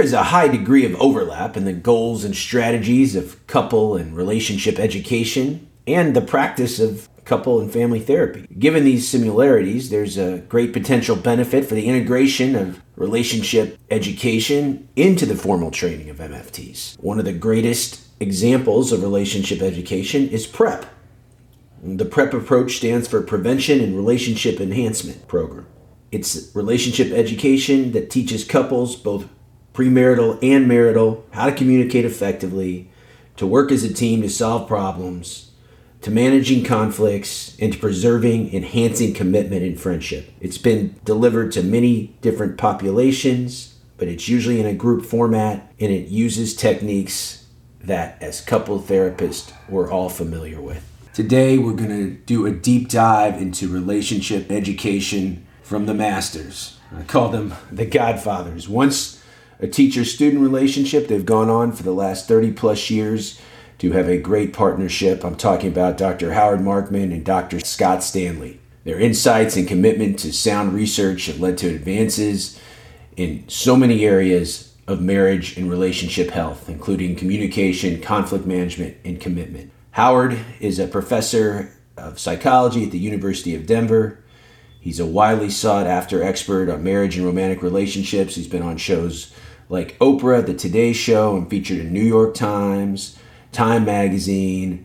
There is a high degree of overlap in the goals and strategies of couple and relationship education and the practice of couple and family therapy. Given these similarities, there's a great potential benefit for the integration of relationship education into the formal training of MFTs. One of the greatest examples of relationship education is PrEP. The PrEP approach stands for Prevention and Relationship Enhancement Program. It's relationship education that teaches couples both premarital and marital, how to communicate effectively, to work as a team to solve problems, to managing conflicts, and to preserving, enhancing commitment and friendship. It's been delivered to many different populations, but it's usually in a group format and it uses techniques that, as couple therapists, we're all familiar with. Today, we're going to do a deep dive into relationship education from the masters. I call them the godfathers. Once a teacher student relationship. They've gone on for the last 30 plus years to have a great partnership. I'm talking about Dr. Howard Markman and Dr. Scott Stanley. Their insights and commitment to sound research have led to advances in so many areas of marriage and relationship health, including communication, conflict management, and commitment. Howard is a professor of psychology at the University of Denver. He's a widely sought after expert on marriage and romantic relationships. He's been on shows like Oprah, The Today Show, and featured in New York Times, Time Magazine,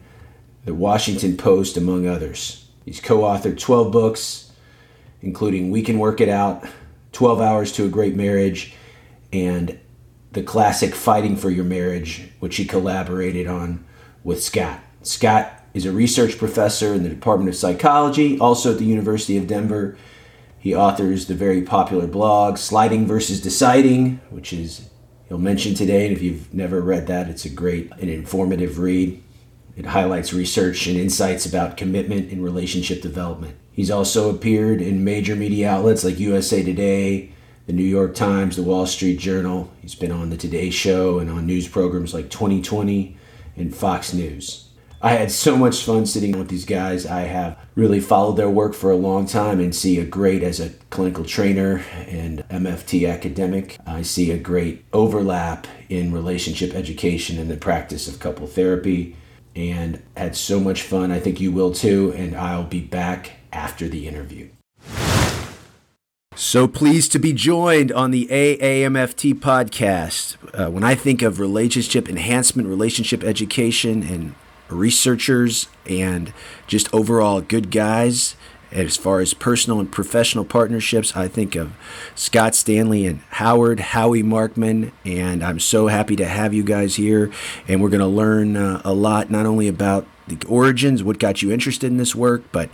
The Washington Post, among others. He's co authored 12 books, including We Can Work It Out, 12 Hours to a Great Marriage, and the classic Fighting for Your Marriage, which he collaborated on with Scott. Scott is a research professor in the Department of Psychology, also at the University of Denver he authors the very popular blog Sliding versus Deciding, which is he'll mention today. And if you've never read that, it's a great and informative read. It highlights research and insights about commitment and relationship development. He's also appeared in major media outlets like USA Today, the New York Times, the Wall Street Journal. He's been on the Today Show and on news programs like 2020 and Fox News. I had so much fun sitting with these guys. I have really followed their work for a long time and see a great as a clinical trainer and MFT academic. I see a great overlap in relationship education and the practice of couple therapy and had so much fun. I think you will too, and I'll be back after the interview. So pleased to be joined on the AAMFT podcast. Uh, when I think of relationship enhancement, relationship education, and researchers and just overall good guys. As far as personal and professional partnerships, I think of Scott Stanley and Howard, Howie Markman, and I'm so happy to have you guys here. And we're going to learn uh, a lot, not only about the origins, what got you interested in this work, but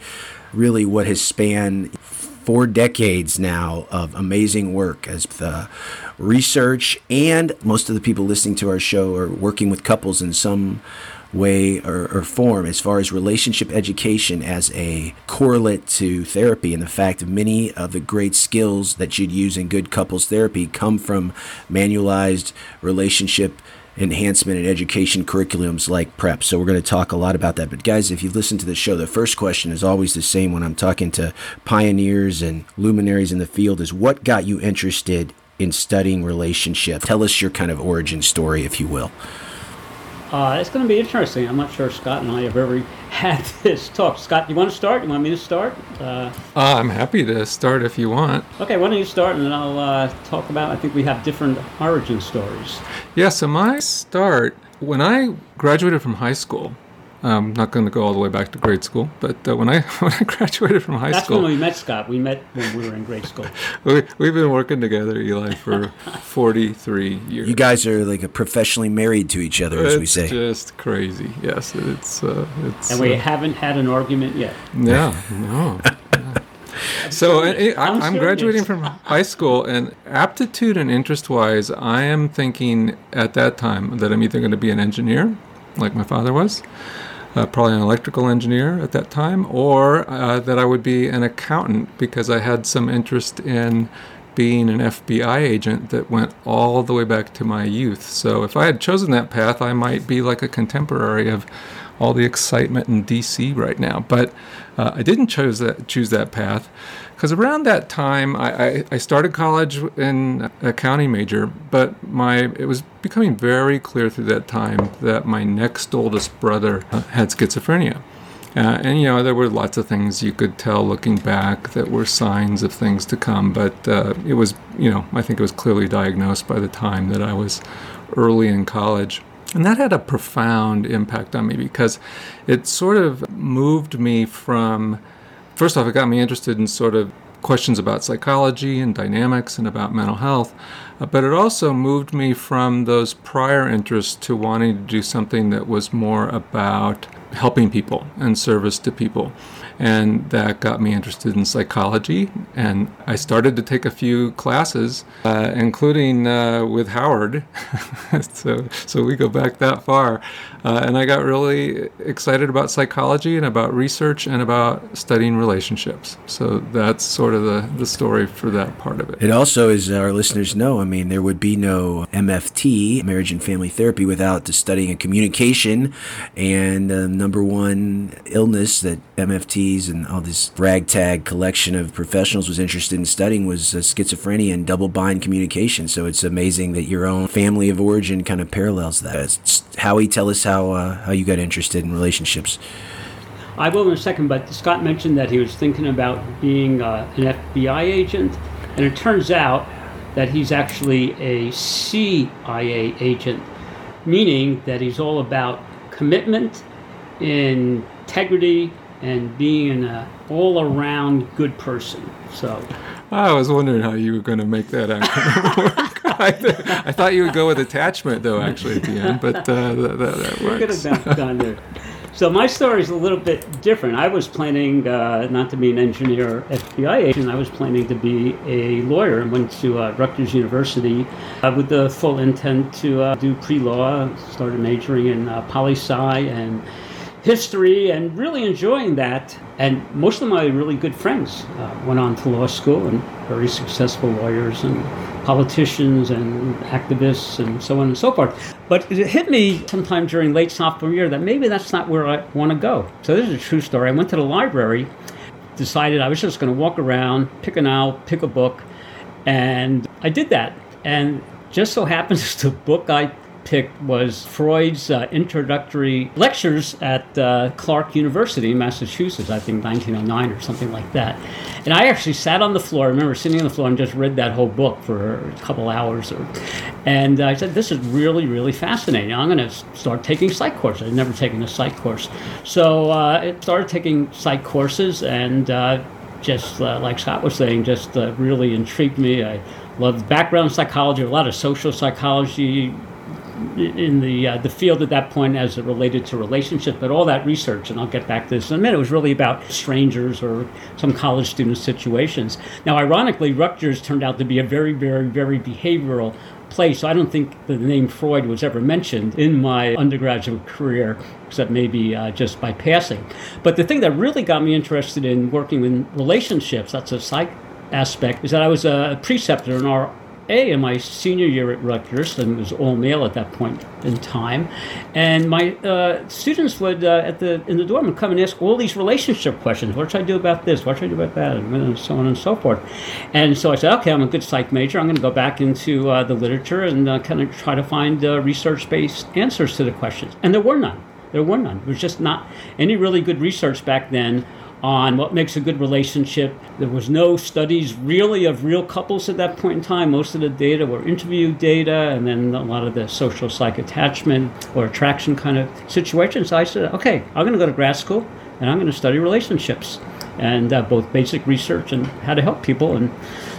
really what has spanned four decades now of amazing work as the research and most of the people listening to our show are working with couples in some way or, or, form as far as relationship education as a correlate to therapy. And the fact many of the great skills that you'd use in good couples therapy come from manualized relationship enhancement and education curriculums like prep. So we're going to talk a lot about that. But guys if you've listened to the show the first question is always the same when i'm talking to pioneers and luminaries in the field is what got you interested in studying relationship? Tell us your kind of origin story if you will uh, it's going to be interesting. I'm not sure Scott and I have ever had this talk. Scott, you want to start? You want me to start? Uh, uh, I'm happy to start if you want. Okay, why don't you start and then I'll uh, talk about. I think we have different origin stories. Yeah, so my start when I graduated from high school, I'm not going to go all the way back to grade school, but uh, when I when I graduated from high school. That's school, when we met, Scott. We met when we were in grade school. we, we've been working together, Eli, for 43 years. You guys are like a professionally married to each other, as we it's say. just crazy. Yes, it's uh, it's. And we uh, haven't had an argument yet. Yeah, no. yeah. So I, I, I'm I'm graduating from high school, and aptitude and interest wise, I am thinking at that time that I'm either going to be an engineer, like my father was, uh, probably an electrical engineer at that time, or uh, that I would be an accountant because I had some interest in being an FBI agent that went all the way back to my youth. So if I had chosen that path, I might be like a contemporary of all the excitement in DC right now. But uh, I didn't choose that choose that path because around that time I, I, I started college in a accounting major, but my it was becoming very clear through that time that my next oldest brother uh, had schizophrenia. Uh, and you know there were lots of things you could tell looking back that were signs of things to come, but uh, it was you know I think it was clearly diagnosed by the time that I was early in college. And that had a profound impact on me because it sort of moved me from, first off, it got me interested in sort of questions about psychology and dynamics and about mental health. Uh, but it also moved me from those prior interests to wanting to do something that was more about helping people and service to people. And that got me interested in psychology. And I started to take a few classes, uh, including uh, with Howard. so, so we go back that far. Uh, and I got really excited about psychology and about research and about studying relationships. So that's sort of the, the story for that part of it. It also, as our listeners know, I mean, there would be no MFT, marriage and family therapy, without the studying of communication and the number one illness that MFTs and all this ragtag collection of professionals was interested in studying was uh, schizophrenia and double bind communication. So it's amazing that your own family of origin kind of parallels that. It's- Howie, tell us how uh, how you got interested in relationships. I will in a second, but Scott mentioned that he was thinking about being uh, an FBI agent, and it turns out that he's actually a CIA agent, meaning that he's all about commitment, integrity, and being an all-around good person. So I was wondering how you were going to make that acronym work. I, th- I thought you would go with attachment, though, actually, at the end, but uh, that, that, that we could have done there. So my story is a little bit different. I was planning uh, not to be an engineer FBI agent. I was planning to be a lawyer and went to uh, Rutgers University uh, with the full intent to uh, do pre-law. Started majoring in uh, poli sci and history and really enjoying that. And most of my really good friends uh, went on to law school and very successful lawyers and politicians and activists and so on and so forth. But it hit me sometime during late sophomore year that maybe that's not where I want to go. So this is a true story. I went to the library, decided I was just going to walk around, pick an owl, pick a book, and I did that. And just so happens the book I picked was Freud's uh, introductory lectures at uh, Clark University in Massachusetts, I think 1909 or something like that. And I actually sat on the floor. I remember sitting on the floor and just read that whole book for a couple hours. Or, and I said, "This is really, really fascinating. I'm going to start taking psych courses. I'd never taken a psych course, so uh, I started taking psych courses and." Uh, just uh, like Scott was saying, just uh, really intrigued me. I loved background psychology, a lot of social psychology in the uh, the field at that point as it related to relationships, but all that research, and I'll get back to this in a minute, was really about strangers or some college student situations. Now, ironically, Rutgers turned out to be a very, very, very behavioral place. So I don't think the name Freud was ever mentioned in my undergraduate career, except maybe uh, just by passing. But the thing that really got me interested in working in relationships, that's a psych aspect, is that I was a preceptor in our a in my senior year at Rutgers, and it was all male at that point in time, and my uh, students would uh, at the in the dorm would come and ask all these relationship questions. What should I do about this? What should I do about that? And so on and so forth. And so I said, okay, I'm a good psych major. I'm going to go back into uh, the literature and uh, kind of try to find uh, research-based answers to the questions. And there were none. There were none. There was just not any really good research back then on what makes a good relationship. There was no studies really of real couples at that point in time. Most of the data were interview data and then a lot of the social psych attachment or attraction kind of situations. So I said, okay, I'm going to go to grad school and I'm going to study relationships and uh, both basic research and how to help people. And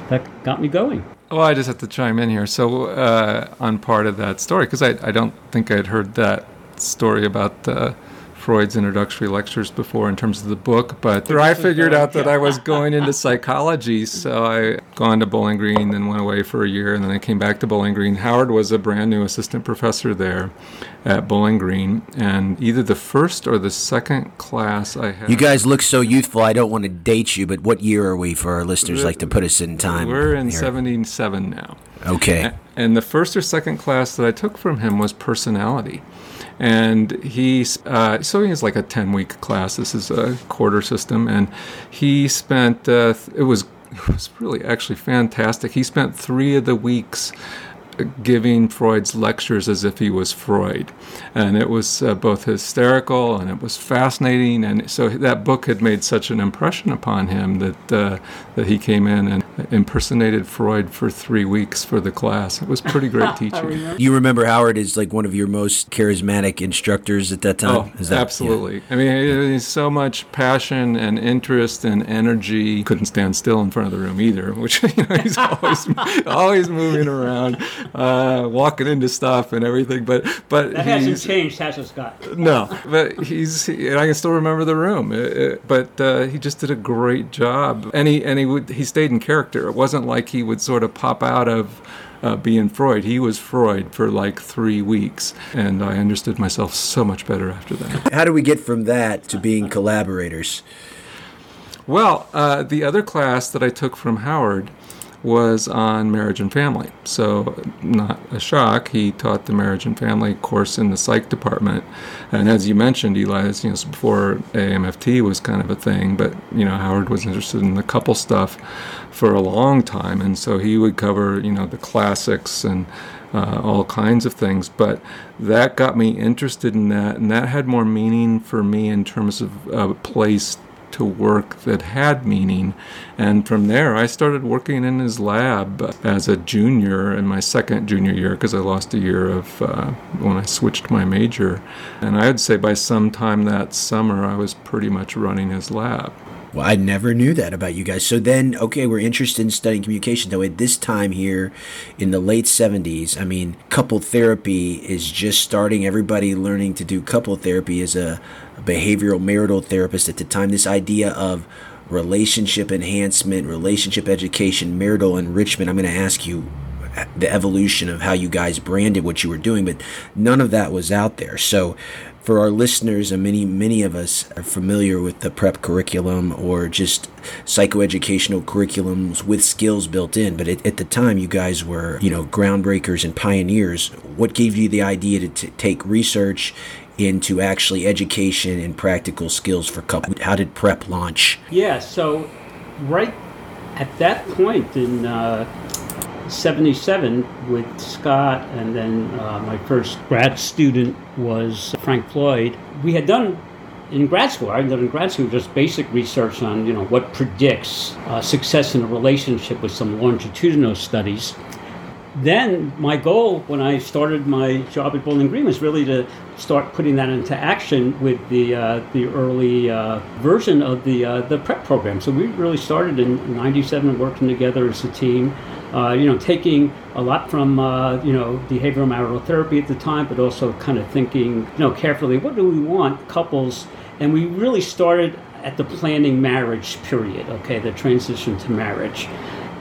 that got me going. Well, I just have to chime in here. So, uh, on part of that story, because I, I don't think I'd heard that story about uh, Freud's introductory lectures before in terms of the book, but I figured out that I was going into psychology, so I gone to Bowling Green, then went away for a year, and then I came back to Bowling Green. Howard was a brand new assistant professor there at Bowling Green, and either the first or the second class I had. You guys look so youthful. I don't want to date you, but what year are we for our listeners? Like to put us in time. We're in here. '77 now. Okay. And the first or second class that I took from him was personality and he's uh, so he has like a 10 week class this is a quarter system and he spent uh, it was it was really actually fantastic he spent three of the weeks giving Freud's lectures as if he was Freud. And it was uh, both hysterical and it was fascinating. And so that book had made such an impression upon him that, uh, that he came in and impersonated Freud for three weeks for the class. It was pretty great teaching. you remember Howard is like one of your most charismatic instructors at that time? Oh, that, absolutely. Yeah. I mean, he's so much passion and interest and energy. Couldn't stand still in front of the room either, which you know, he's always, always moving around uh, walking into stuff and everything. But but that hasn't changed, has it, Scott? No, but he's and I can still remember the room. It, it, but uh, he just did a great job, and he and he would he stayed in character. It wasn't like he would sort of pop out of. Uh, being Freud. He was Freud for like three weeks, and I understood myself so much better after that. How do we get from that to being collaborators? Well, uh, the other class that I took from Howard was on marriage and family. So, not a shock, he taught the marriage and family course in the psych department. And as you mentioned, Eli, you know, before AMFT was kind of a thing, but you know, Howard was interested in the couple stuff for a long time, and so he would cover you know the classics and uh, all kinds of things. But that got me interested in that, and that had more meaning for me in terms of a place to work that had meaning. And from there, I started working in his lab as a junior in my second junior year because I lost a year of uh, when I switched my major. And I would say by sometime that summer, I was pretty much running his lab. Well, I never knew that about you guys. So then, okay, we're interested in studying communication. Though at this time here in the late 70s, I mean, couple therapy is just starting. Everybody learning to do couple therapy a, a behavioral marital therapist at the time. This idea of relationship enhancement, relationship education, marital enrichment. I'm going to ask you the evolution of how you guys branded what you were doing, but none of that was out there. So for our listeners, and many many of us are familiar with the prep curriculum or just psychoeducational curriculums with skills built in. But at, at the time, you guys were you know groundbreakers and pioneers. What gave you the idea to t- take research into actually education and practical skills for couples? How did prep launch? Yeah, so right at that point in. Uh, 77 with Scott, and then uh, my first grad student was Frank Floyd. We had done in grad school, I had done in grad school just basic research on you know what predicts uh, success in a relationship with some longitudinal studies. Then my goal when I started my job at Bowling Green was really to start putting that into action with the uh, the early uh, version of the uh, the prep program. So we really started in '97 working together as a team uh, you know, taking a lot from, uh, you know, behavioral marital therapy at the time, but also kind of thinking, you know, carefully, what do we want couples? And we really started at the planning marriage period, okay, the transition to marriage.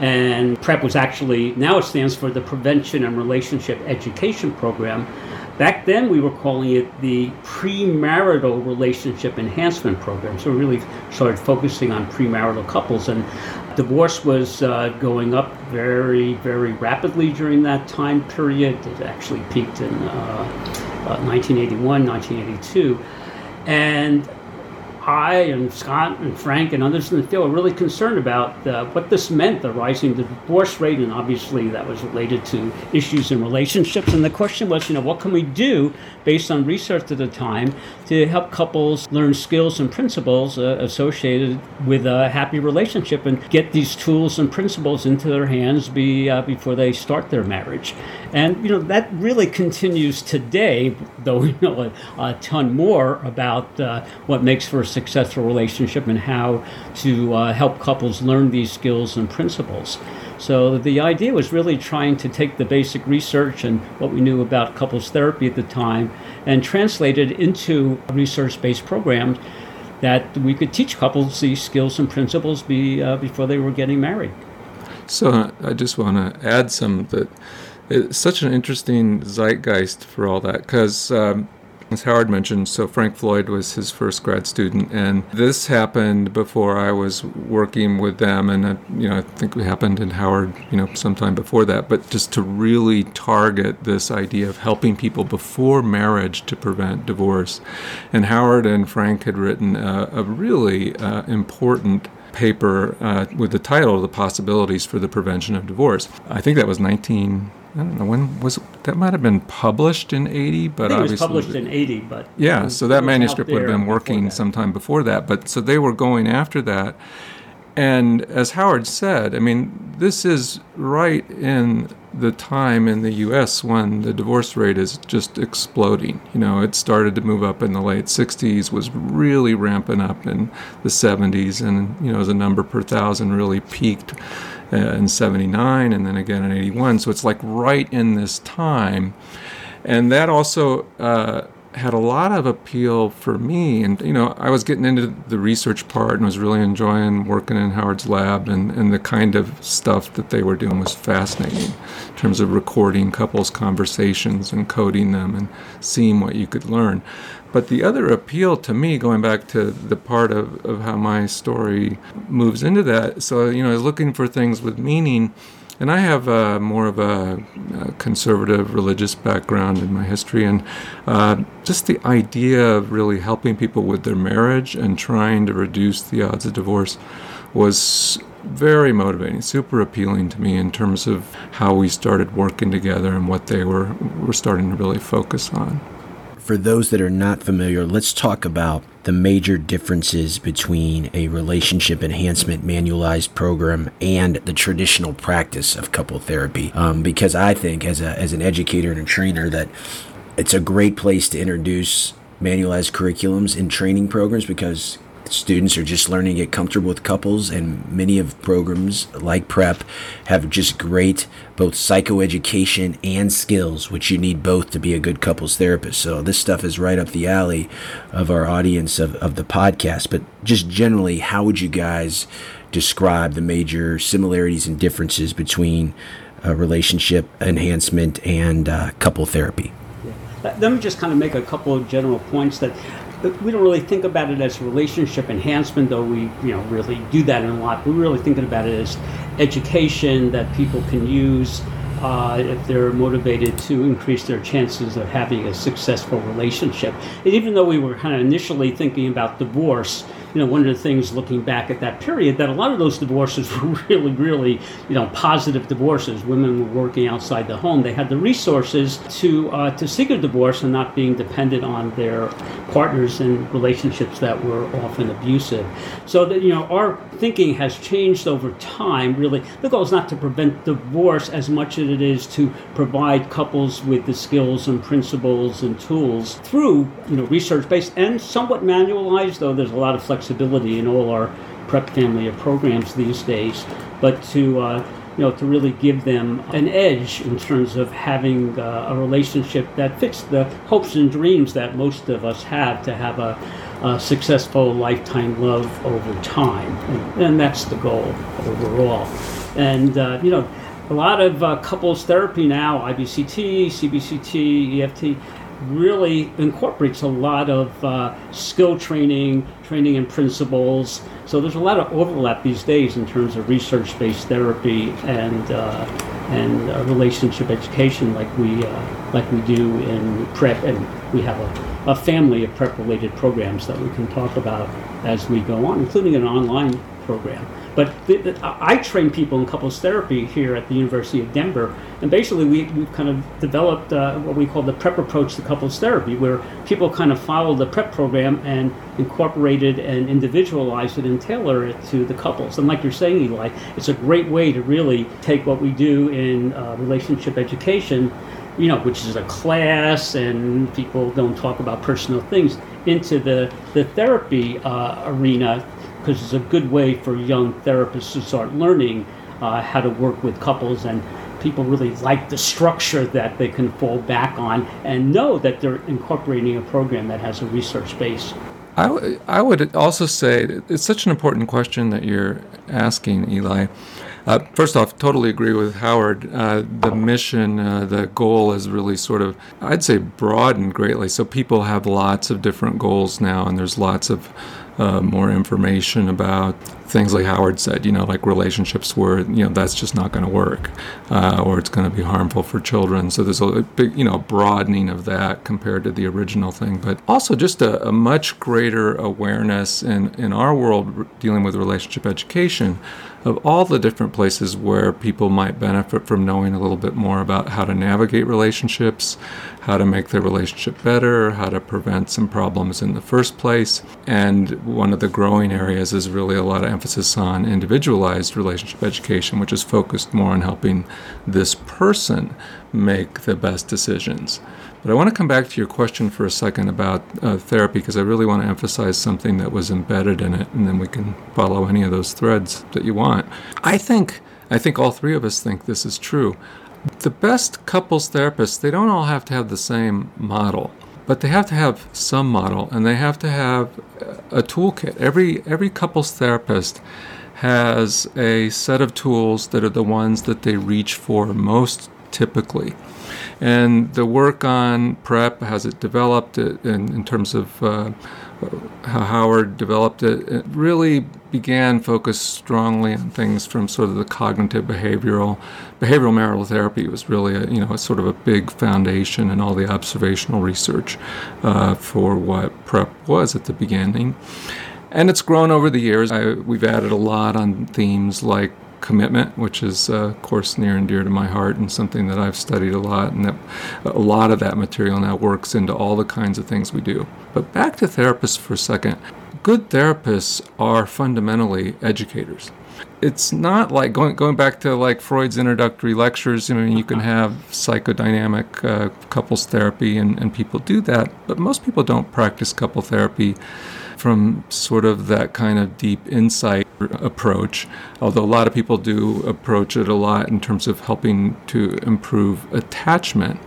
And PrEP was actually, now it stands for the Prevention and Relationship Education Program. Back then, we were calling it the Premarital Relationship Enhancement Program. So we really started focusing on premarital couples. And Divorce was uh, going up very, very rapidly during that time period. It actually peaked in uh, 1981, 1982. And I and Scott and Frank and others in the field were really concerned about uh, what this meant, the rising divorce rate, and obviously that was related to issues in relationships. And the question was, you know, what can we do based on research at the time to help couples learn skills and principles uh, associated with a happy relationship and get these tools and principles into their hands be, uh, before they start their marriage. And, you know, that really continues today, though we know a, a ton more about uh, what makes for successful relationship and how to uh, help couples learn these skills and principles. So the idea was really trying to take the basic research and what we knew about couples therapy at the time and translate it into research-based programs that we could teach couples these skills and principles be, uh, before they were getting married. So I just want to add some that it's such an interesting zeitgeist for all that because um, as Howard mentioned, so Frank Floyd was his first grad student, and this happened before I was working with them, and uh, you know I think it happened in Howard, you know, sometime before that. But just to really target this idea of helping people before marriage to prevent divorce, and Howard and Frank had written a, a really uh, important paper uh, with the title "The Possibilities for the Prevention of Divorce." I think that was 19. I don't know when was that might have been published in 80 but I think obviously it was published in 80 but yeah so that manuscript would have been working sometime before that but so they were going after that and as howard said i mean this is right in the time in the us when the divorce rate is just exploding. You know it started to move up in the late 60s was really ramping up in the 70s and you know the number per thousand really peaked uh, in 79 and then again in 81 so it's like right in this time. And that also uh, had a lot of appeal for me and you know i was getting into the research part and was really enjoying working in howard's lab and, and the kind of stuff that they were doing was fascinating in terms of recording couples conversations and coding them and seeing what you could learn. But the other appeal to me going back to the part of, of how my story moves into that so you know I was looking for things with meaning and I have uh, more of a, a conservative religious background in my history, and uh, just the idea of really helping people with their marriage and trying to reduce the odds of divorce was very motivating, super appealing to me in terms of how we started working together and what they were were starting to really focus on. For those that are not familiar, let's talk about the major differences between a relationship enhancement manualized program and the traditional practice of couple therapy. Um, because I think, as, a, as an educator and a trainer, that it's a great place to introduce manualized curriculums in training programs because students are just learning to get comfortable with couples and many of programs like prep have just great both psychoeducation and skills which you need both to be a good couples therapist. So this stuff is right up the alley of our audience of, of the podcast. But just generally how would you guys describe the major similarities and differences between uh, relationship enhancement and uh, couple therapy? Let me just kind of make a couple of general points that we don't really think about it as relationship enhancement, though we you know really do that in a lot. We're really thinking about it as education that people can use uh, if they're motivated to increase their chances of having a successful relationship. And even though we were kind of initially thinking about divorce, you know, one of the things looking back at that period, that a lot of those divorces were really, really, you know, positive divorces. Women were working outside the home. They had the resources to uh, to seek a divorce and not being dependent on their partners in relationships that were often abusive. So that you know, our thinking has changed over time. Really, the goal is not to prevent divorce as much as it is to provide couples with the skills and principles and tools through you know research-based and somewhat manualized. Though there's a lot of flexibility in all our prep family of programs these days, but to uh, you know, to really give them an edge in terms of having uh, a relationship that fits the hopes and dreams that most of us have to have a, a successful lifetime love over time. And, and that's the goal overall. And, uh, you know, a lot of uh, couples therapy now, IBCT, CBCT, EFT, really incorporates a lot of uh, skill training, training in principles. So there's a lot of overlap these days in terms of research-based therapy and uh, and uh, relationship education, like we uh, like we do in prep, and we have a, a family of prep-related programs that we can talk about. as we go on, including an online program. But I train people in couples therapy here at the University of Denver, and basically we, we've kind of developed uh, what we call the PrEP approach to couples therapy, where people kind of follow the PrEP program and incorporate it and individualize it and tailor it to the couples. And like you're saying, Eli, it's a great way to really take what we do in uh, relationship education you know, which is a class and people don't talk about personal things, into the, the therapy uh, arena because it's a good way for young therapists to start learning uh, how to work with couples and people really like the structure that they can fall back on and know that they're incorporating a program that has a research base. I, w- I would also say it's such an important question that you're asking, Eli. Uh, first off, totally agree with Howard. Uh, the mission, uh, the goal is really sort of, I'd say, broadened greatly. So people have lots of different goals now, and there's lots of uh, more information about things like Howard said, you know, like relationships where, you know, that's just not going to work uh, or it's going to be harmful for children. So there's a big, you know, broadening of that compared to the original thing, but also just a, a much greater awareness in, in our world dealing with relationship education of all the different places where people might benefit from knowing a little bit more about how to navigate relationships, how to make their relationship better, how to prevent some problems in the first place. And one of the growing areas is really a lot of emphasis on individualized relationship education, which is focused more on helping this person make the best decisions. But I want to come back to your question for a second about uh, therapy because I really want to emphasize something that was embedded in it, and then we can follow any of those threads that you want. I think I think all three of us think this is true. The best couples therapists, they don't all have to have the same model, but they have to have some model, and they have to have a toolkit. Every every couples therapist has a set of tools that are the ones that they reach for most typically. And the work on PrEP, has it developed it in, in terms of uh, how Howard developed it, it really began focused strongly on things from sort of the cognitive behavioral behavioral marital therapy was really a, you know a sort of a big foundation in all the observational research uh, for what PrEP was at the beginning. And it's grown over the years. I, we've added a lot on themes like commitment, which is, uh, of course, near and dear to my heart and something that I've studied a lot. And that a lot of that material now works into all the kinds of things we do. But back to therapists for a second. Good therapists are fundamentally educators. It's not like going going back to like Freud's introductory lectures. I mean, you can have psychodynamic uh, couples therapy, and, and people do that, but most people don't practice couple therapy from sort of that kind of deep insight approach, although a lot of people do approach it a lot in terms of helping to improve attachment.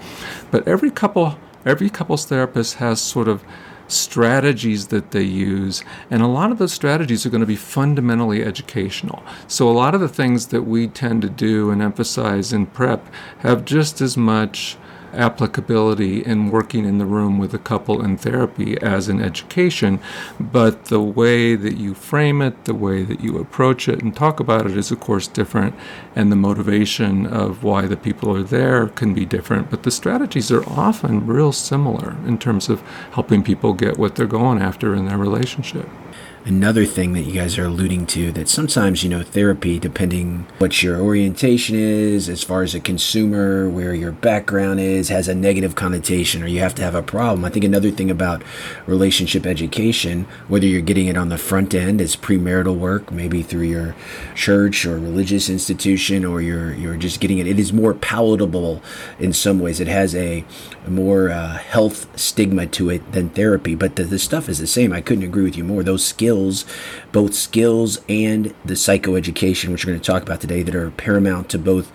But every couple, every couples therapist has sort of strategies that they use, and a lot of those strategies are going to be fundamentally educational. So, a lot of the things that we tend to do and emphasize in PrEP have just as much applicability in working in the room with a couple in therapy as in education, but the way that you frame it, the way that you approach it and talk about it is, of course, different, and the motivation of why the people are there can be different, but the strategies are often real similar in terms of helping people get what they're going after in their relationship another thing that you guys are alluding to that sometimes you know therapy depending what your orientation is as far as a consumer where your background is has a negative connotation or you have to have a problem. I think another thing about relationship education whether you're getting it on the front end as premarital work maybe through your church or religious institution or you're you're just getting it it is more palatable in some ways. It has a, more uh, health stigma to it than therapy but the, the stuff is the same. I couldn't agree with you more. Those skills skills, both skills and the psychoeducation, which we're going to talk about today, that are paramount to both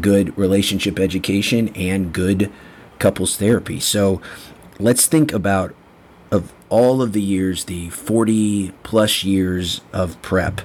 good relationship education and good couples therapy. So let's think about of all of the years, the 40 plus years of prep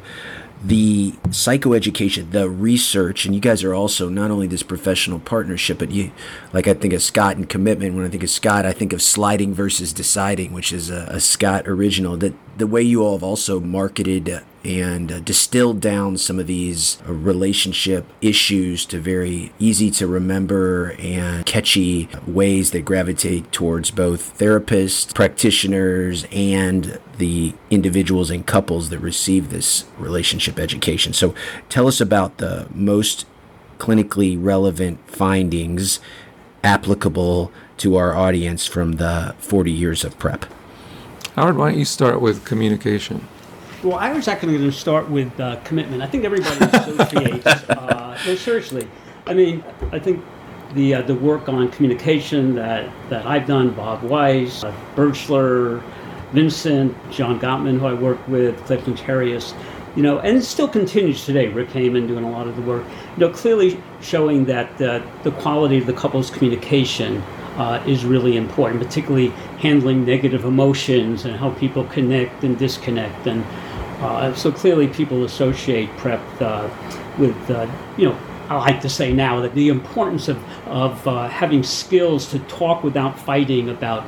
the psychoeducation, the research, and you guys are also not only this professional partnership, but you, like I think of Scott and commitment. When I think of Scott, I think of sliding versus deciding, which is a, a Scott original. That the way you all have also marketed and uh, distilled down some of these uh, relationship issues to very easy to remember and catchy ways that gravitate towards both therapists, practitioners, and the individuals and couples that receive this relationship education. So tell us about the most clinically relevant findings applicable to our audience from the 40 years of prep. Howard, why don't you start with communication? Well, I was actually going to start with uh, commitment. I think everybody associates. uh, no, seriously. I mean, I think the uh, the work on communication that, that I've done, Bob Weiss, uh, Birchler, Vincent, John Gottman, who I worked with, Cliff Notarius, you know, and it still continues today. Rick Heyman doing a lot of the work, you know, clearly showing that uh, the quality of the couple's communication uh, is really important, particularly handling negative emotions and how people connect and disconnect. And uh, so clearly, people associate PrEP uh, with, uh, you know, I like to say now that the importance of, of uh, having skills to talk without fighting about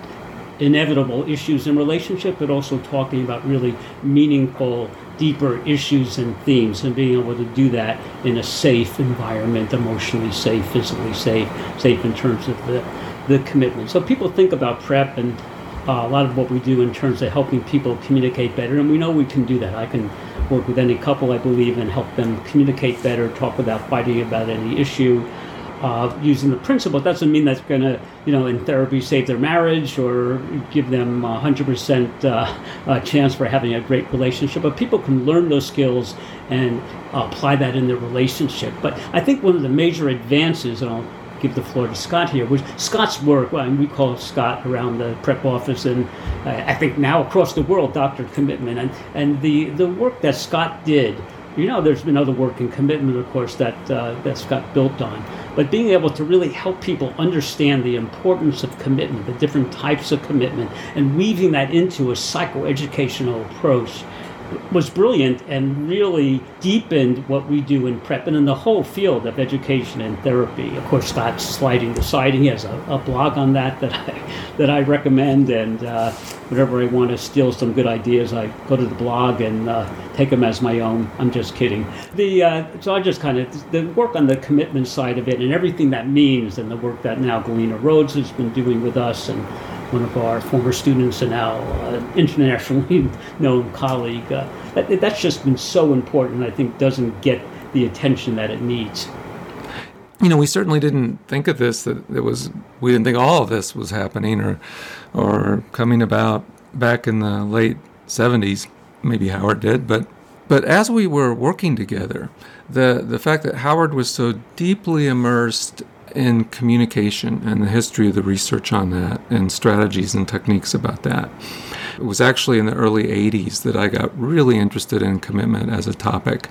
inevitable issues in relationship, but also talking about really meaningful, deeper issues and themes, and being able to do that in a safe environment, emotionally safe, physically safe, safe in terms of the the commitment. So people think about prep and uh, a lot of what we do in terms of helping people communicate better, and we know we can do that. I can work with any couple, I believe, and help them communicate better, talk without fighting about any issue. Uh, using the principle doesn't mean that's going to, you know, in therapy save their marriage or give them a 100% uh, chance for having a great relationship. But people can learn those skills and apply that in their relationship. But I think one of the major advances, and I'll give the floor to Scott here, which Scott's work, well, we call Scott around the prep office and uh, I think now across the world, Dr. Commitment. And, and the, the work that Scott did, you know, there's been other work in commitment, of course, that, uh, that Scott built on. But being able to really help people understand the importance of commitment, the different types of commitment, and weaving that into a psychoeducational approach was brilliant and really deepened what we do in prep and in the whole field of education and therapy. Of course, Scott's sliding the siding. He has a, a blog on that that I, that I recommend. And uh, whenever I want to steal some good ideas, I go to the blog and uh, take them as my own. I'm just kidding. The uh, so I just kind of the work on the commitment side of it and everything that means, and the work that now Galena Rhoades has been doing with us and one of our former students and now uh, internationally known colleague. Uh, that, that's just been so important. I think doesn't get the attention that it needs. You know, we certainly didn't think of this. That it was. We didn't think all of this was happening or, or coming about back in the late '70s. Maybe Howard did, but but as we were working together, the the fact that Howard was so deeply immersed in communication and the history of the research on that and strategies and techniques about that. It was actually in the early 80s that I got really interested in commitment as a topic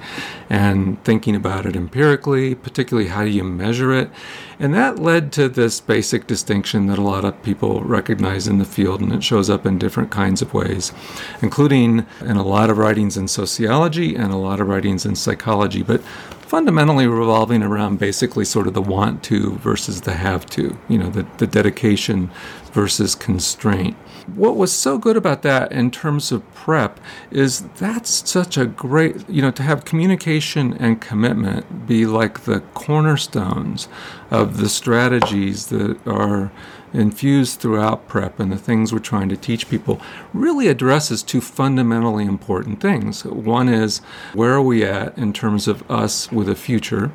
and thinking about it empirically, particularly how do you measure it. And that led to this basic distinction that a lot of people recognize in the field, and it shows up in different kinds of ways, including in a lot of writings in sociology and a lot of writings in psychology. But fundamentally revolving around basically sort of the want to versus the have to, you know, the, the dedication versus constraint. What was so good about that in terms of prep is that's such a great, you know, to have communication and commitment be like the cornerstones of the strategies that are infused throughout prep and the things we're trying to teach people really addresses two fundamentally important things. One is where are we at in terms of us with a future?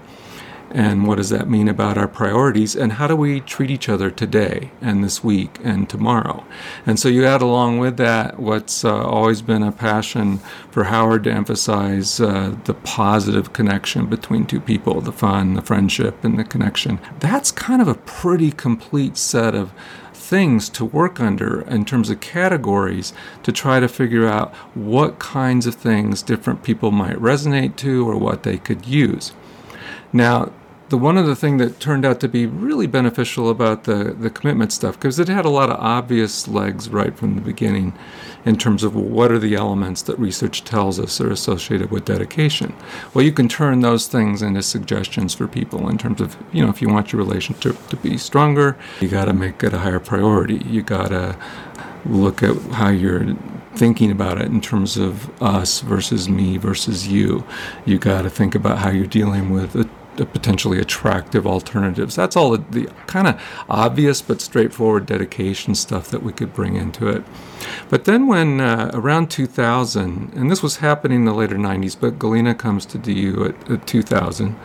And what does that mean about our priorities? And how do we treat each other today and this week and tomorrow? And so you add along with that what's uh, always been a passion for Howard to emphasize uh, the positive connection between two people, the fun, the friendship, and the connection. That's kind of a pretty complete set of things to work under in terms of categories to try to figure out what kinds of things different people might resonate to or what they could use. Now, the one other thing that turned out to be really beneficial about the, the commitment stuff, because it had a lot of obvious legs right from the beginning in terms of what are the elements that research tells us are associated with dedication. Well, you can turn those things into suggestions for people in terms of, you know, if you want your relationship to be stronger, you got to make it a higher priority. You got to look at how you're thinking about it in terms of us versus me versus you. You got to think about how you're dealing with potentially attractive alternatives. That's all the, the kind of obvious but straightforward dedication stuff that we could bring into it. But then, when uh, around 2000, and this was happening in the later 90s, but Galena comes to DU at, at 2000.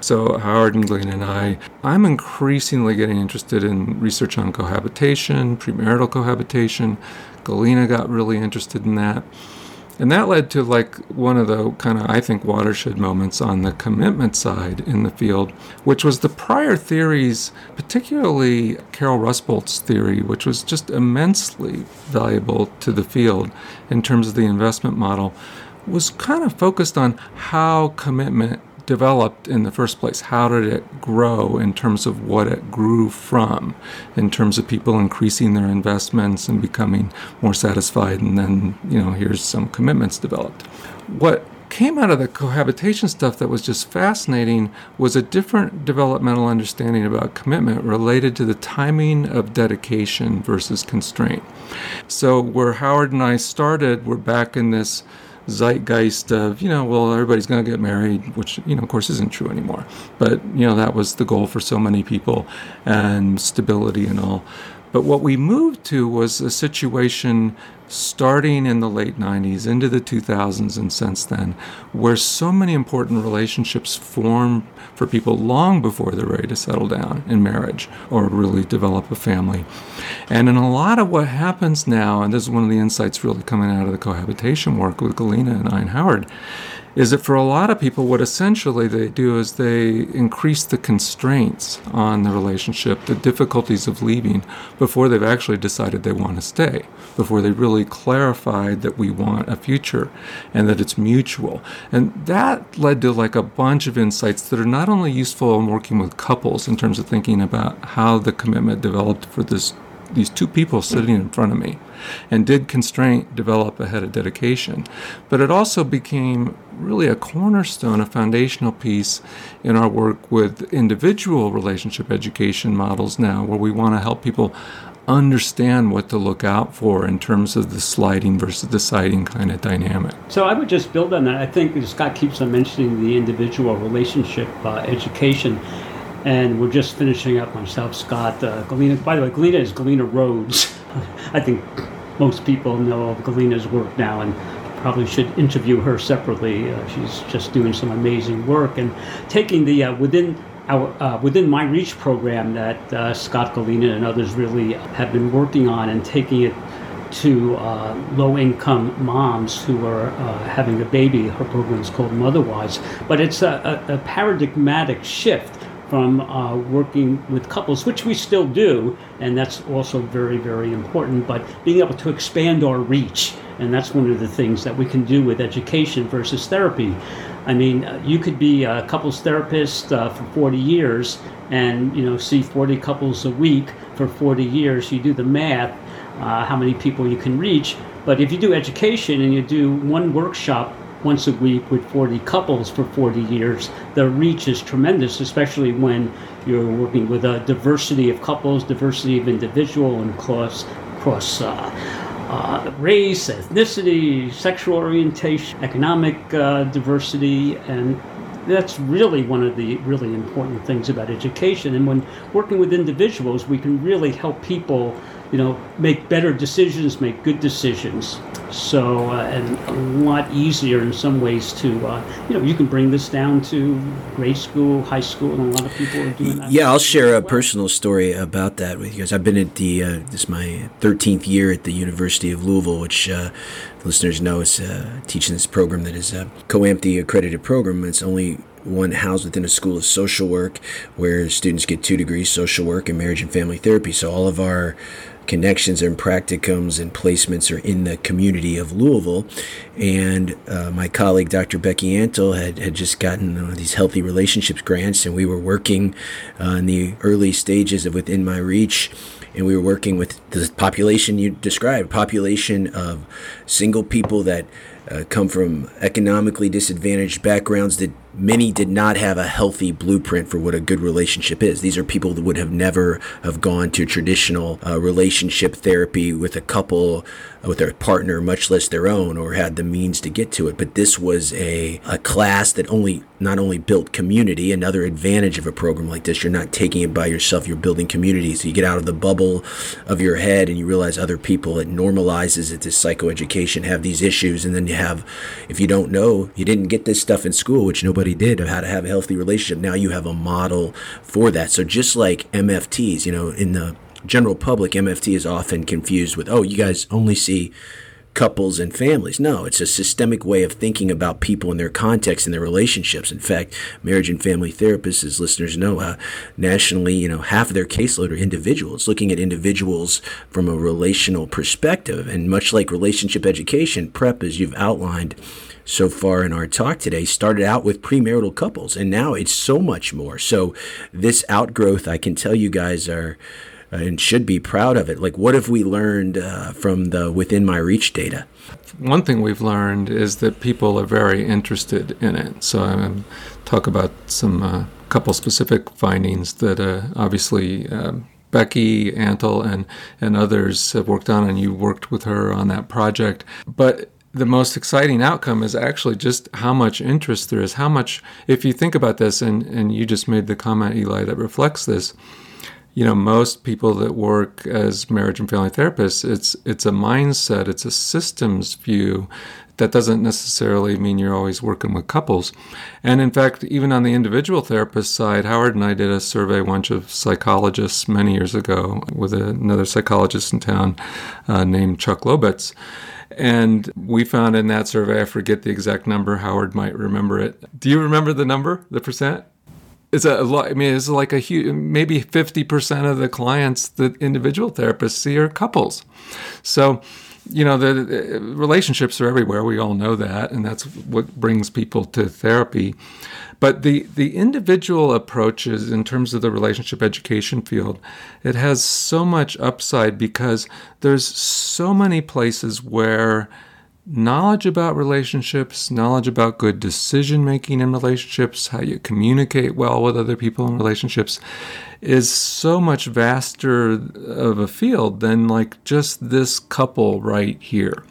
So, Howard and Galena and I, I'm increasingly getting interested in research on cohabitation, premarital cohabitation. Galena got really interested in that. And that led to like one of the kind of, I think, watershed moments on the commitment side in the field, which was the prior theories, particularly Caryl Rusbult's theory, which was just immensely valuable to the field in terms of the investment model, was kind of focused on how commitment developed in the first place? How did it grow in terms of what it grew from, in terms of people increasing their investments and becoming more satisfied? And then, you know, here's some commitments developed. What came out of the cohabitation stuff that was just fascinating was a different developmental understanding about commitment related to the timing of dedication versus constraint. So, where Howard and I started, we're back in this zeitgeist of you know well everybody's going to get married which you know of course isn't true anymore. But you know that was the goal for so many people and stability and all. But what we moved to was a situation starting in the late 90s into the 2000s and since then, where so many important relationships form for people long before they're ready to settle down in marriage or really develop a family. And in a lot of what happens now, and this is one of the insights really coming out of the cohabitation work with Galena and Ian Howard, is that for a lot of people, what essentially they do is they increase the constraints on the relationship, the difficulties of leaving, before they've actually decided they want to stay, before they really clarified that we want a future and that it's mutual. And that led to like a bunch of insights that are not only useful in working with couples in terms of thinking about how the commitment developed for this these two people sitting in front of me and did constraint develop ahead of dedication but it also became really a cornerstone a foundational piece in our work with individual relationship education models now where we want to help people understand what to look out for in terms of the sliding versus deciding kind of dynamic. So I would just build on that. I think Scott keeps on mentioning the individual relationship uh, education and we're just finishing up myself, Scott, uh, Galena. By the way, Galena is Galena Rhoades. I think most people know of Galena's work now, and probably should interview her separately. Uh, she's just doing some amazing work and taking the uh, within our uh, within my Reach program that uh, Scott Galena and others really have been working on and taking it to uh, low-income moms who are uh, having a baby. Her program is called Motherwise, but it's a, a, a paradigmatic shift from uh, working with couples, which we still do, and that's also very, very important, but being able to expand our reach. And that's one of the things that we can do with education versus therapy. I mean, uh, you could be a couples therapist uh, for 40 years and, you know, see 40 couples a week for 40 years. You do the math, uh, how many people you can reach. But if you do education and you do one workshop once a week with 40 couples for 40 years, the reach is tremendous, especially when you're working with a diversity of couples, diversity of individual, and cross, cross uh, uh, race, ethnicity, sexual orientation, economic uh, diversity, and that's really one of the really important things about education. And when working with individuals, we can really help people you know, make better decisions, make good decisions. So, uh, and a lot easier in some ways to, uh, you know, you can bring this down to grade school, high school, and a lot of people are doing that. Yeah, I'll share a personal story about that with you guys. I've been at the, uh, this is my 13th year at the University of Louisville, which uh, listeners know is uh, teaching this program that is a COAMFTE accredited program. It's only one housed within a school of social work where students get two degrees social work and marriage and family therapy. So all of our connections and practicums and placements are in the community of Louisville. And uh, my colleague, Dr. Becky Antle, had, had just gotten uh, these healthy relationships grants, and we were working uh, in the early stages of Within My Reach. And we were working with the population you described, population of single people that uh, come from economically disadvantaged backgrounds that many did not have a healthy blueprint for what a good relationship is. These are people that would have never have gone to traditional uh, relationship therapy with a couple, uh, with their partner, much less their own, or had the means to get to it. But this was a, a class that only not only built community, another advantage of a program like this, you're not taking it by yourself, you're building community. So you get out of the bubble of your head and you realize other people, it normalizes it this psychoeducation, have these issues. And then you have, if you don't know, you didn't get this stuff in school, which nobody did, of how to have a healthy relationship. Now you have a model for that. So just like MFTs, you know, in the general public, MFT is often confused with, oh, you guys only see couples and families. No, it's a systemic way of thinking about people and their context and their relationships. In fact, marriage and family therapists, as listeners know, uh, nationally, you know, half of their caseload are individuals, looking at individuals from a relational perspective. And much like relationship education, PrEP, as you've outlined, so far in our talk today started out with premarital couples, and now it's so much more. So, this outgrowth, I can tell you guys are uh, and should be proud of it. Like, what have we learned uh, from the within my reach data? One thing we've learned is that people are very interested in it. So, I'm um, talk about some uh, couple specific findings that uh, obviously. Um, Becky Antle and and others have worked on, and you worked with her on that project. But the most exciting outcome is actually just how much interest there is. How much, if you think about this, and, and you just made the comment, Eli, that reflects this. You know, most people that work as marriage and family therapists, it's it's a mindset, it's a systems view. That doesn't necessarily mean you're always working with couples. And in fact, even on the individual therapist side, Howard and I did a survey, bunch of psychologists many years ago with another psychologist in town uh, named Chuck Lobetz and we found in that survey, I forget the exact number, Howard might remember it. Do you remember the number, the percent? It's a lot. I mean, it's like a huge, maybe 50% of the clients that individual therapists see are couples. So, you know, the, the relationships are everywhere. We all know that. And that's what brings people to therapy. But the, the individual approaches in terms of the relationship education field, it has so much upside because there's so many places where knowledge about relationships, knowledge about good decision making in relationships, how you communicate well with other people in relationships is so much vaster of a field than like just this couple right here.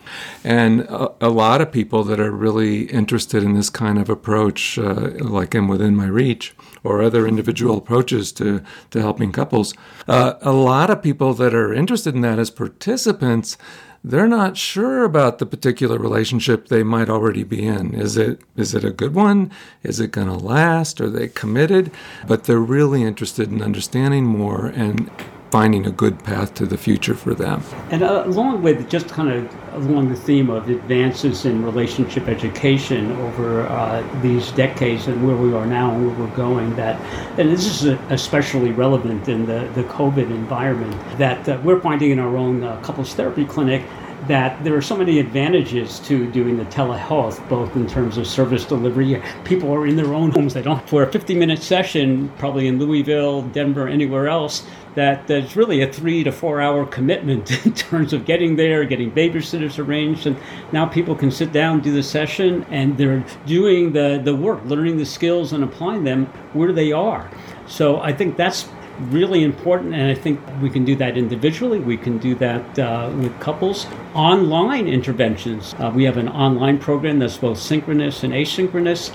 And a, a lot of people that are really interested in this kind of approach, uh, like in Within My Reach, or other individual approaches to, to helping couples, uh, a lot of people that are interested in that as participants they're not sure about the particular relationship they might already be in. Is it is it a good one? Is it going to last? Are they committed? But they're really interested in understanding more and finding a good path to the future for them. And uh, along with just kind of along the theme of advances in relationship education over uh, these decades and where we are now and where we're going, that and this is especially relevant in the, the COVID environment that uh, we're finding in our own uh, couples therapy clinic that there are so many advantages to doing the telehealth, both in terms of service delivery. People are in their own homes. They don't for a 50-minute session, probably in Louisville, Denver, anywhere else. That there's really a three to four hour commitment in terms of getting there, getting babysitters arranged, and now people can sit down, do the session, and they're doing the the work, learning the skills and applying them where they are. So I think that's really important, and I think we can do that individually. We can do that uh, with couples. Online interventions. Uh, we have an online program that's both synchronous and asynchronous.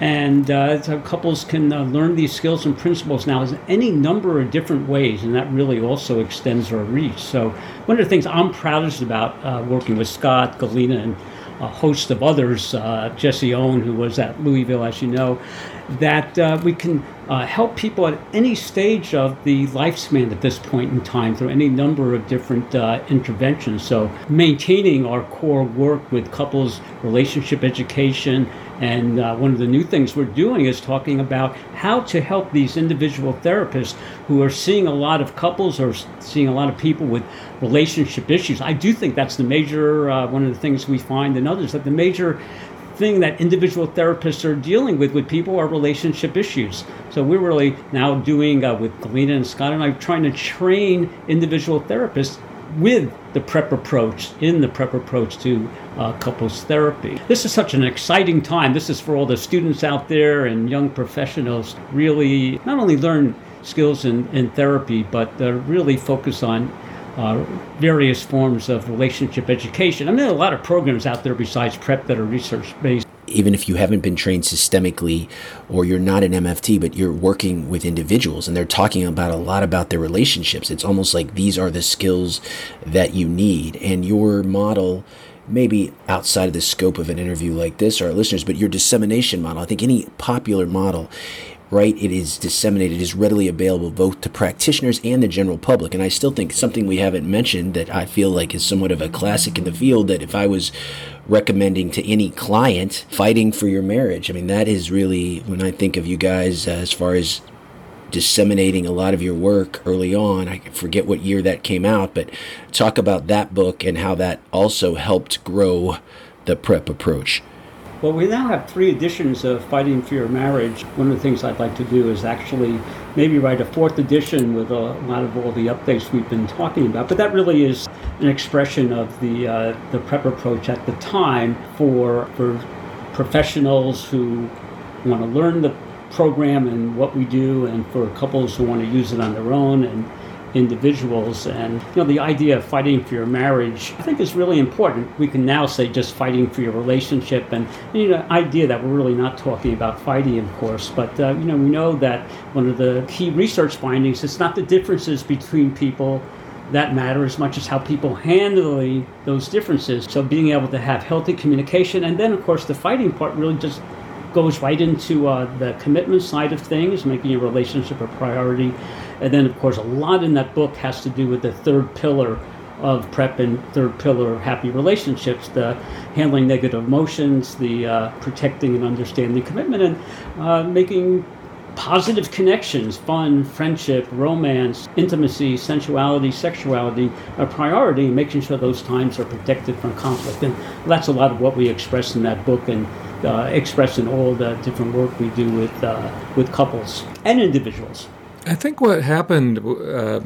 And uh, so couples can uh, learn these skills and principles now in any number of different ways, and that really also extends our reach. So, one of the things I'm proudest about uh, working with Scott, Galena, and a host of others, uh, Jesse Owen, who was at Louisville, as you know, that uh, we can uh, help people at any stage of the lifespan at this point in time through any number of different interventions. So, maintaining our core work with couples relationship education. And uh, one of the new things we're doing is talking about how to help these individual therapists who are seeing a lot of couples or seeing a lot of people with relationship issues. I do think that's the major, uh, one of the things we find in others, that the major thing that individual therapists are dealing with with people are relationship issues. So we're really now doing uh, with Galena and Scott and I trying to train individual therapists with the prep approach in the prep approach to uh, couples therapy. This is such an exciting time. This is for all the students out there and young professionals really not only learn skills in, in therapy, but uh, really focus on uh, various forms of relationship education. I mean, there are a lot of programs out there besides PrEP that are research based. Even if you haven't been trained systemically or you're not an MFT, but you're working with individuals and they're talking about a lot about their relationships, it's almost like these are the skills that you need. And your model maybe outside of the scope of an interview like this or our listeners, but your dissemination model, I think any popular model right? It is disseminated, it is readily available both to practitioners and the general public. And I still think something we haven't mentioned that I feel like is somewhat of a classic in the field that if I was recommending to any client fighting for your marriage, I mean, that is really when I think of you guys uh, as far as disseminating a lot of your work early on. I forget what year that came out, but talk about that book and how that also helped grow the prep approach. Well, we now have three editions of Fighting for Your Marriage. One of the things I'd like to do is actually maybe write a fourth edition with a lot of all the updates we've been talking about. But that really is an expression of the uh, the prep approach at the time for for professionals who want to learn the program and what we do, and for couples who want to use it on their own and individuals. And you know, the idea of fighting for your marriage, I think, is really important. We can now say just fighting for your relationship, and, you know, idea that we're really not talking about fighting, of course, but uh, you know, we know that one of the key research findings is not the differences between people that matter as much as how people handle those differences. So being able to have healthy communication, and then of course the fighting part really just goes right into uh, the commitment side of things, making your relationship a priority. And then, of course, a lot in that book has to do with the third pillar of prep and third pillar of happy relationships the handling negative emotions, the uh, protecting and understanding commitment, and uh, making positive connections, fun, friendship, romance, intimacy, sensuality, sexuality a priority, and making sure those times are protected from conflict. And that's a lot of what we express in that book and uh, express in all the different work we do with uh, with couples and individuals. I think what happened uh,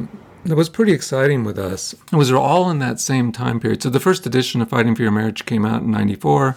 that was pretty exciting with us was we're all in that same time period. So the first edition of Fighting for Your Marriage came out in '94.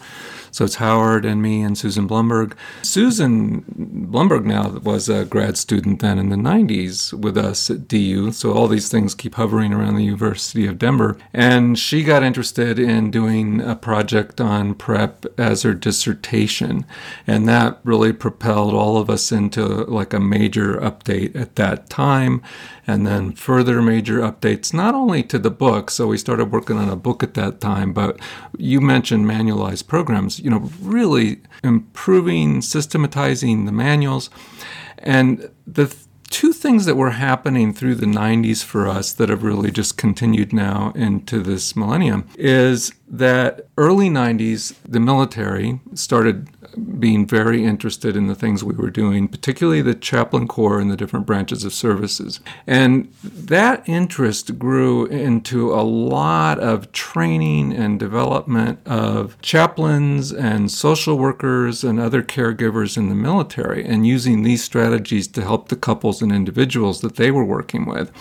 So it's Howard and me and Susan Blumberg. Susan Blumberg now was a grad student then in the 90s with us at DU. So all these things keep hovering around the University of Denver. And she got interested in doing a project on PrEP as her dissertation. And that really propelled all of us into like a major update at that time and then further major updates, not only to the book, so we started working on a book at that time, but you mentioned manualized programs, you know, really improving, systematizing the manuals. And the two things that were happening through the 90s for us that have really just continued now into this millennium is that early 90s the military started being very interested in the things we were doing, particularly the chaplain corps and the different branches of services. And that interest grew into a lot of training and development of chaplains and social workers and other caregivers in the military, and using these strategies to help the couples and individuals that they were working with.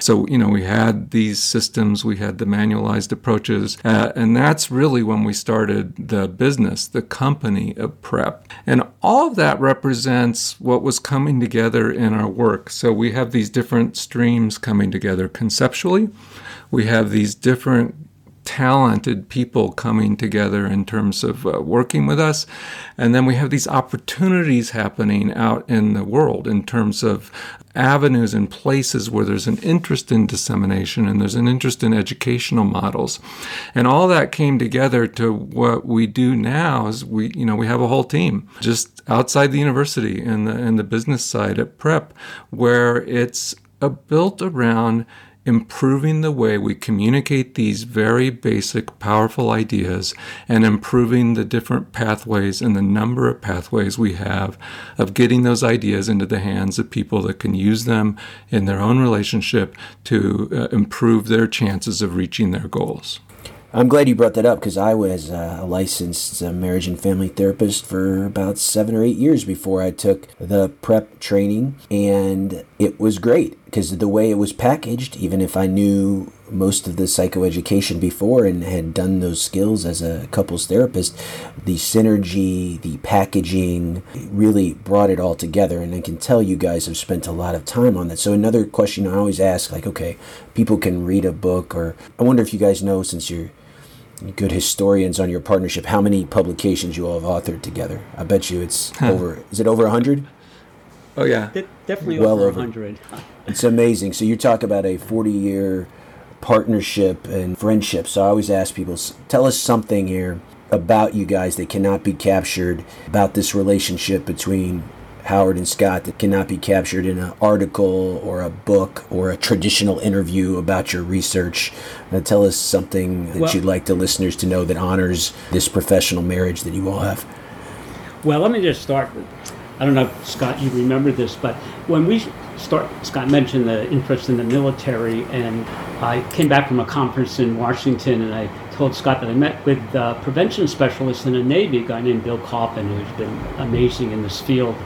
So, you know, we had these systems, we had the manualized approaches, uh, and that's really when we started the business, the company of prep. And all of that represents what was coming together in our work. So we have these different streams coming together conceptually. We have these different talented people coming together in terms of uh, working with us. And then we have these opportunities happening out in the world in terms of avenues and places where there's an interest in dissemination and there's an interest in educational models. And all that came together to what we do now is we, you know, we have a whole team just outside the university and the, and the business side at PrEP where it's uh, built around improving the way we communicate these very basic, powerful ideas and improving the different pathways and the number of pathways we have of getting those ideas into the hands of people that can use them in their own relationship to uh, improve their chances of reaching their goals. I'm glad you brought that up because I was uh, a licensed uh, marriage and family therapist for about seven or eight years before I took the prep training, and it was great because the way it was packaged, even if I knew most of the psychoeducation before and had done those skills as a couples therapist, the synergy, the packaging really brought it all together. And I can tell you guys have spent a lot of time on that. So, another question I always ask like, okay, people can read a book, or I wonder if you guys know, since you're good historians on your partnership, how many publications you all have authored together? I bet you it's huh. over, is it over 100? Oh, yeah. De- definitely well over 100. It's amazing. So, you talk about a 40 year partnership and friendship. So I always ask people, tell us something here about you guys that cannot be captured, about this relationship between Howard and Scott that cannot be captured in an article or a book or a traditional interview about your research. Uh, tell us something that well, you'd like the listeners to know that honors this professional marriage that you all have. Well, let me just start. I don't know, Scott, you remember this, but when we start, Scott mentioned the interest in the military, and I came back from a conference in Washington, and I told Scott that I met with a prevention specialist in the Navy, a guy named Bill Coffin, who's been amazing in this field,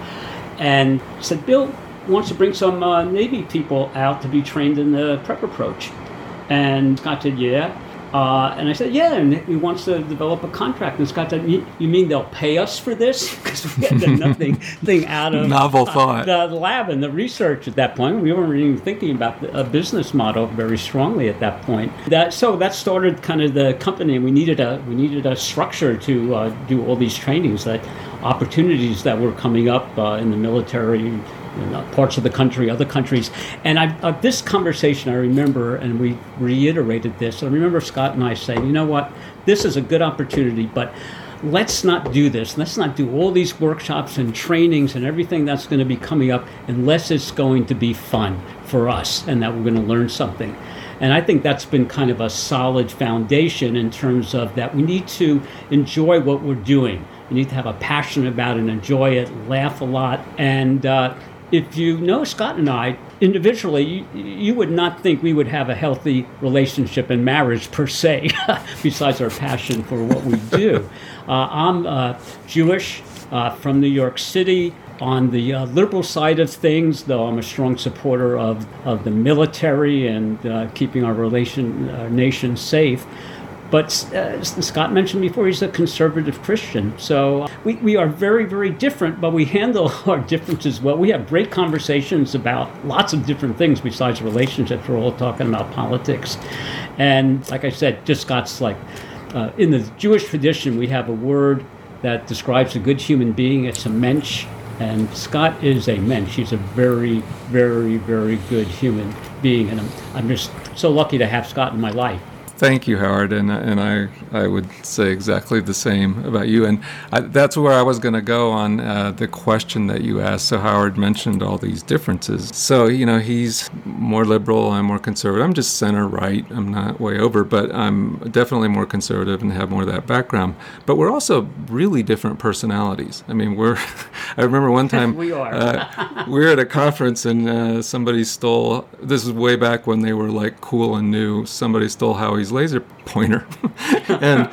and said, Bill wants to bring some uh, Navy people out to be trained in the PrEP approach. And Scott said, yeah. Uh, and I said, yeah, and he wants to develop a contract. And Scott said, you mean they'll pay us for this? Because we had nothing thing out of novel thought. Uh, the lab and the research at that point. We weren't even thinking about the, a business model very strongly at that point. That so that started kind of the company. We needed a we needed a structure to uh, do all these trainings, that opportunities that were coming up uh, in the military in parts of the country, other countries. And I, uh, this conversation, I remember, and we reiterated this. I remember Scott and I saying, you know what, this is a good opportunity, but let's not do this. Let's not do all these workshops and trainings and everything that's going to be coming up unless it's going to be fun for us and that we're going to learn something. And I think that's been kind of a solid foundation in terms of that we need to enjoy what we're doing. We need to have a passion about it and enjoy it, laugh a lot, and uh, if you know Scott and I individually, you, you, would not think we would have a healthy relationship and marriage per se, besides our passion for what we do. Uh, I'm uh, Jewish uh, from New York City. On the uh, liberal side of things, though, I'm a strong supporter of, of the military and uh, keeping our relation, uh, nation safe. But uh, Scott mentioned before, he's a conservative Christian. So we, we are very, very different, but we handle our differences well. We have great conversations about lots of different things besides relationships. We're all talking about politics. And like I said, just Scott's like, uh, in the Jewish tradition, we have a word that describes a good human being. It's a mensch. And Scott is a mensch. He's a very, very, very good human being. And I'm, I'm just so lucky to have Scott in my life. Thank you, Howard, and and I I would say exactly the same about you, and I, that's where I was going to go on uh, the question that you asked. So Howard mentioned all these differences. So you know he's more liberal, I'm more conservative. I'm just center right. I'm not way over, but I'm definitely more conservative and have more of that background. But we're also really different personalities. I mean, we're. I remember one time we are. uh, we were at a conference and uh, somebody stole. This is way back when they were like cool and new. Somebody stole Howie's laser pointer, and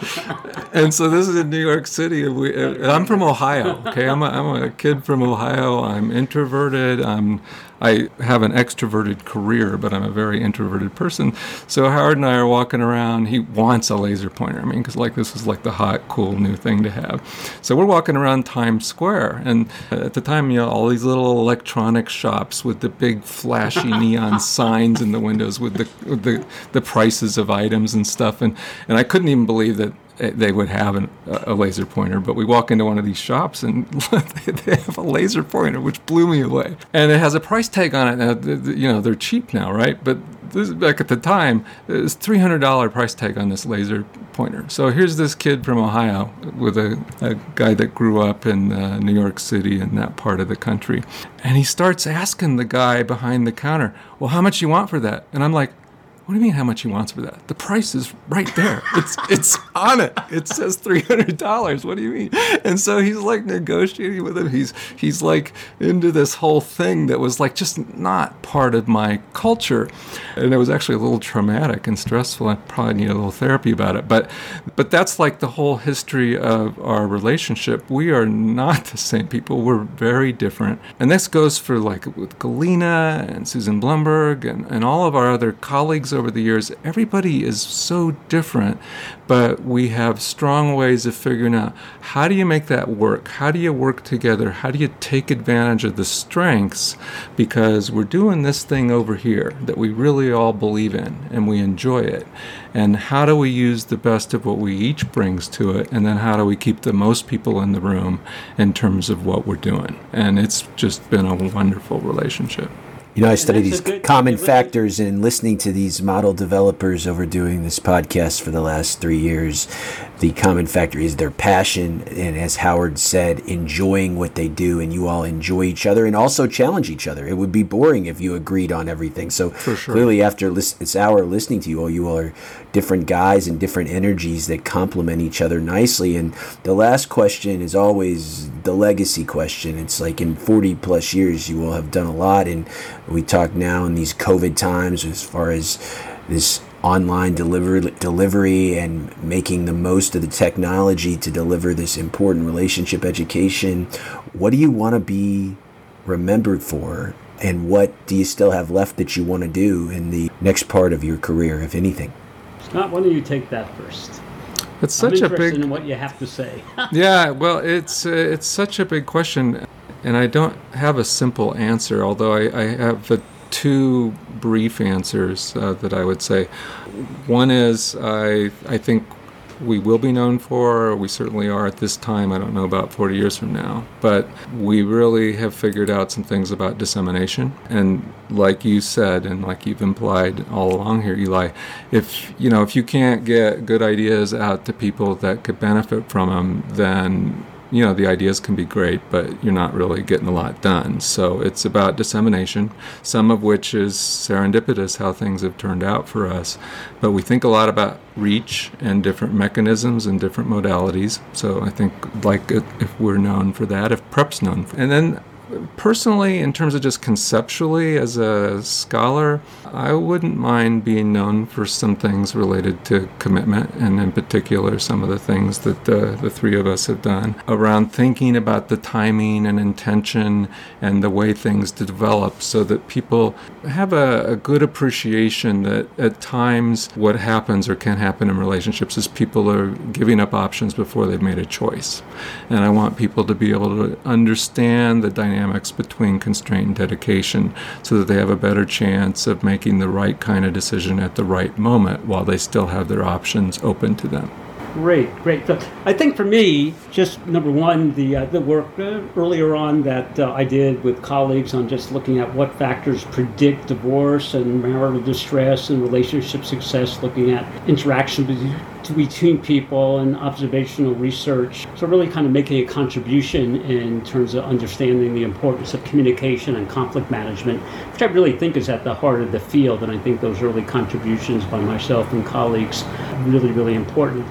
and so this is in New York City. And we, and I'm from Ohio. Okay, I'm a, I'm a kid from Ohio. I'm introverted. I'm I have an extroverted career, but I'm a very introverted person. So Howard and I are walking around. He wants a laser pointer. I mean, because like this is like the hot, cool new thing to have. So we're walking around Times Square, and at the time, you know, all these little electronic shops with the big flashy neon signs in the windows with the with the the prices of items and stuff. And and I couldn't even believe that they would have an, a laser pointer. But we walk into one of these shops and they have a laser pointer, which blew me away. And it has a price tag on it. Now, you know, they're cheap now, right? But this, back at the time, it was $300 price tag on this laser pointer. So here's this kid from Ohio with a, a guy that grew up in uh, New York City in that part of the country. And he starts asking the guy behind the counter, well, how much you want for that? And I'm like, what do you mean how much he wants for that? The price is right there. It's it's on it. It says three hundred dollars. What do you mean? And so he's like negotiating with him. He's he's like into this whole thing that was like just not part of my culture. And it was actually a little traumatic and stressful. I probably need a little therapy about it. But but that's like the whole history of our relationship. We are not the same people. We're very different. And this goes for like with Galena and Susan Blumberg and, and all of our other colleagues over the years, everybody is so different, but we have strong ways of figuring out how do you make that work? How do you work together? How do you take advantage of the strengths? Because we're doing this thing over here that we really all believe in and we enjoy it. And how do we use the best of what we each brings to it? And then how do we keep the most people in the room in terms of what we're doing? And it's just been a wonderful relationship. You know, I study these common factors and listening to these model developers over doing this podcast for the last three years. The common factor is their passion, and as Howard said, enjoying what they do, and you all enjoy each other and also challenge each other. It would be boring if you agreed on everything. So sure. clearly, after this hour listening to you all, you all are different guys and different energies that complement each other nicely. And the last question is always the legacy question. It's like in 40 plus years, you will have done a lot, and we talk now in these COVID times as far as this online delivery delivery and making the most of the technology to deliver this important relationship education what do you want to be remembered for and what do you still have left that you want to do in the next part of your career if anything scott why don't you take that first it's such a big in what you have to say yeah well it's uh, it's such a big question and i don't have a simple answer although i, I have a two brief answers uh, that I would say. One is I I think we will be known for, we certainly are at this time, I don't know about 40 years from now, but we really have figured out some things about dissemination. And like you said, and like you've implied all along here, Eli, if, you know, if you can't get good ideas out to people that could benefit from them, then you know the ideas can be great but you're not really getting a lot done. So it's about dissemination some of which is serendipitous how things have turned out for us. But we think a lot about reach and different mechanisms and different modalities. So i think like if we're known for that if prep's known for, and then personally, in terms of just conceptually as a scholar, I wouldn't mind being known for some things related to commitment, and in particular, some of the things that the, the three of us have done around thinking about the timing and intention and the way things develop so that people have a, a good appreciation that at times what happens or can happen in relationships is people are giving up options before they've made a choice. And I want people to be able to understand the dynamic dynamics between constraint and dedication so that they have a better chance of making the right kind of decision at the right moment while they still have their options open to them. Great, great. So I think for me, just number one, the uh, the work uh, earlier on that uh, I did with colleagues on just looking at what factors predict divorce and marital distress and relationship success, looking at interaction between people and observational research. So really, kind of making a contribution in terms of understanding the importance of communication and conflict management, which I really think is at the heart of the field. And I think those early contributions by myself and colleagues really, really important.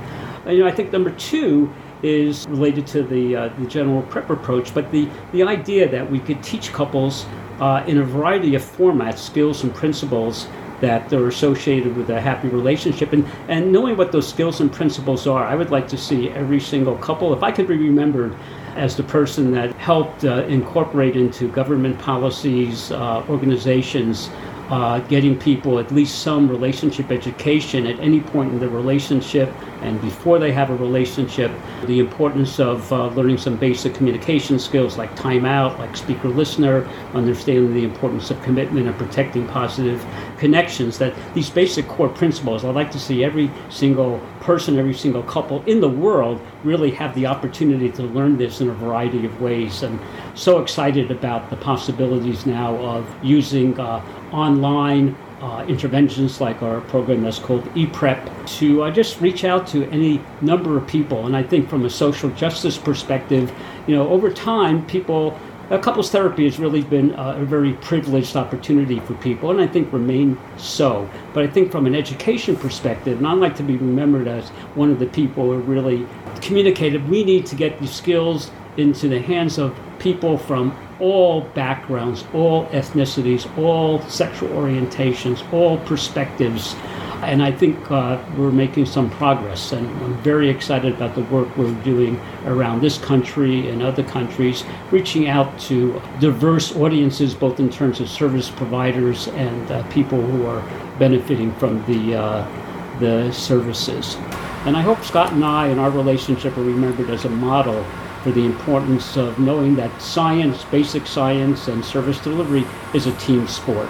You know, I think number two is related to the, uh, the general prep approach, but the, the idea that we could teach couples uh, in a variety of formats, skills and principles that are associated with a happy relationship. And, and knowing what those skills and principles are, I would like to see every single couple, if I could be remembered as the person that helped uh, incorporate into government policies, uh, organizations, uh, getting people at least some relationship education at any point in the relationship and before they have a relationship, the importance of uh, learning some basic communication skills like timeout, like speaker listener, understanding the importance of commitment and protecting positive connections. That these basic core principles, I'd like to see every single person, every single couple in the world really have the opportunity to learn this in a variety of ways. And so excited about the possibilities now of using uh, online uh, interventions like our program that's called ePrep to uh, just reach out to any number of people. And I think from a social justice perspective, you know, over time, people, couples therapy has really been uh, a very privileged opportunity for people, and I think remain so. But I think from an education perspective, and I'd like to be remembered as one of the people who really communicated, we need to get these skills into the hands of people from all backgrounds, all ethnicities, all sexual orientations, all perspectives, And I think uh, we're making some progress, and I'm very excited about the work we're doing around this country and other countries, reaching out to diverse audiences, both in terms of service providers and uh, people who are benefiting from the, uh, the services. And I hope Scott and I and our relationship are remembered as a model for the importance of knowing that science, basic science, and service delivery is a team sport.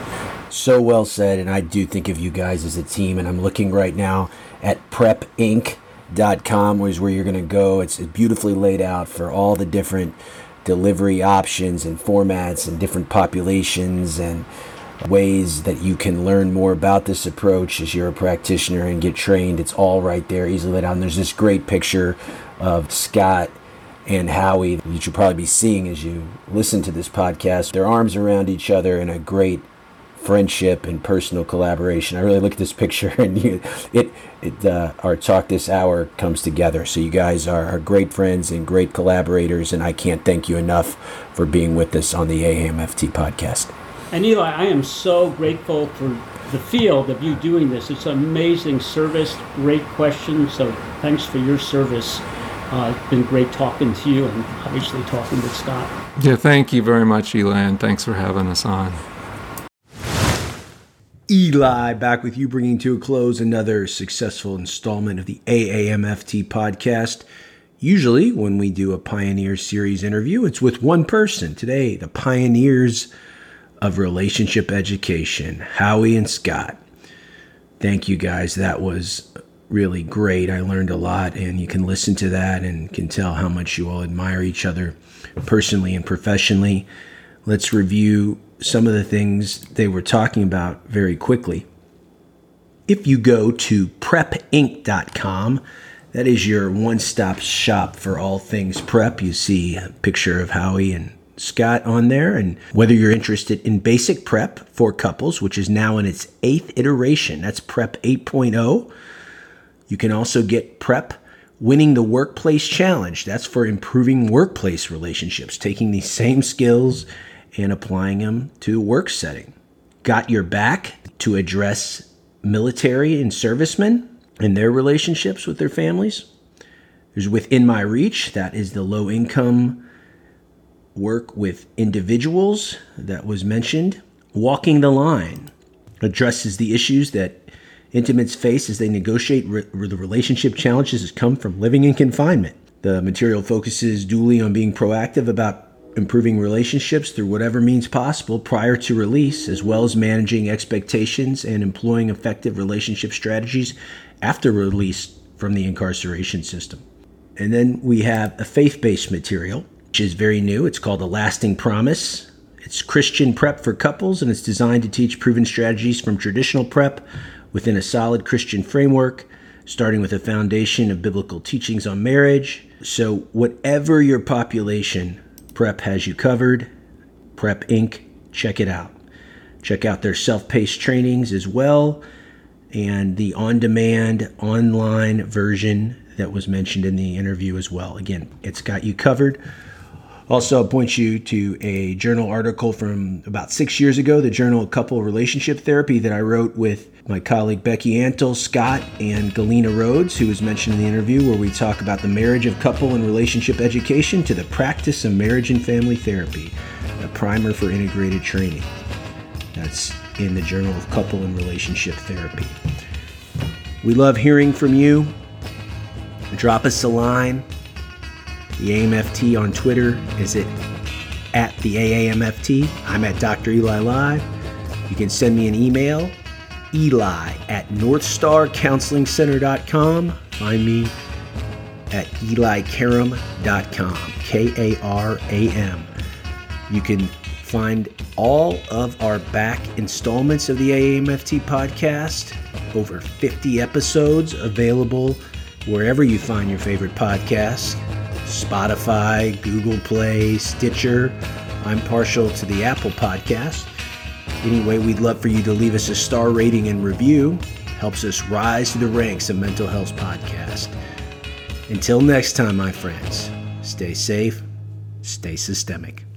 So well said, and I do think of you guys as a team. And I'm looking right now at prepinc.com, which is where you're going to go. It's beautifully laid out for all the different delivery options and formats and different populations and ways that you can learn more about this approach as you're a practitioner and get trained. It's all right there, easily laid out. And there's this great picture of Scott and Howie that you'll probably be seeing as you listen to this podcast. Their arms around each other in a great friendship and personal collaboration. I really look at this picture and you, it, it uh, our talk this hour comes together. So you guys are, are great friends and great collaborators, and I can't thank you enough for being with us on the AMFT podcast. And Eli, I am so grateful for the field of you doing this. It's an amazing service, great questions. So thanks for your service. Uh, it's been great talking to you and obviously talking with Scott. Yeah, thank you very much, Eli, and thanks for having us on. Eli back with you, bringing to a close another successful installment of the AAMFT podcast. Usually, when we do a Pioneer Series interview, it's with one person. Today, the pioneers of relationship education, Howie and Scott. Thank you guys. That was really great. I learned a lot, and you can listen to that and can tell how much you all admire each other personally and professionally. Let's review some of the things they were talking about very quickly. If you go to prepinc.com, that is your one stop shop for all things prep. You see a picture of Howie and Scott on there. And whether you're interested in basic prep for couples, which is now in its eighth iteration, that's Prep 8.0. You can also get Prep Winning the Workplace Challenge. That's for improving workplace relationships, taking these same skills and applying them to work setting. Got Your Back to address military and servicemen and their relationships with their families. There's Within My Reach, that is the low income work with individuals that was mentioned. Walking the Line addresses the issues that intimates face as they negotiate re- the relationship challenges that come from living in confinement. The material focuses duly on being proactive about improving relationships through whatever means possible prior to release, as well as managing expectations and employing effective relationship strategies after release from the incarceration system. And then we have a faith based material, which is very new. It's called A Lasting Promise. It's Christian prep for couples, and it's designed to teach proven strategies from traditional prep within a solid Christian framework, starting with a foundation of biblical teachings on marriage. So, whatever your population, Prep has you covered. Prep Inc., check it out. Check out their self paced trainings as well and the on demand online version that was mentioned in the interview as well. Again, it's got you covered. Also, point you to a journal article from about six years ago, the Journal of Couple Relationship Therapy, that I wrote with my colleague Becky Antle, Scott, and Galena Rhoades, who was mentioned in the interview, where we talk about the marriage of couple and relationship education to the practice of marriage and family therapy, a primer for integrated training. That's in the Journal of Couple and Relationship Therapy. We love hearing from you. Drop us a line. The AMFT on Twitter is it at the AAMFT. I'm at Dr. Eli Live. You can send me an email Eli at NorthstarCounselingCenter.com. Find me at EliKaram.com. K A R A M. You can find all of our back installments of the AAMFT podcast, over 50 episodes available wherever you find your favorite podcasts Spotify, Google Play, Stitcher. I'm partial to the Apple podcast. Anyway, we'd love for you to leave us a star rating and review. Helps us rise to the ranks of Mental Health Podcast. Until next time, my friends, stay safe, stay systemic.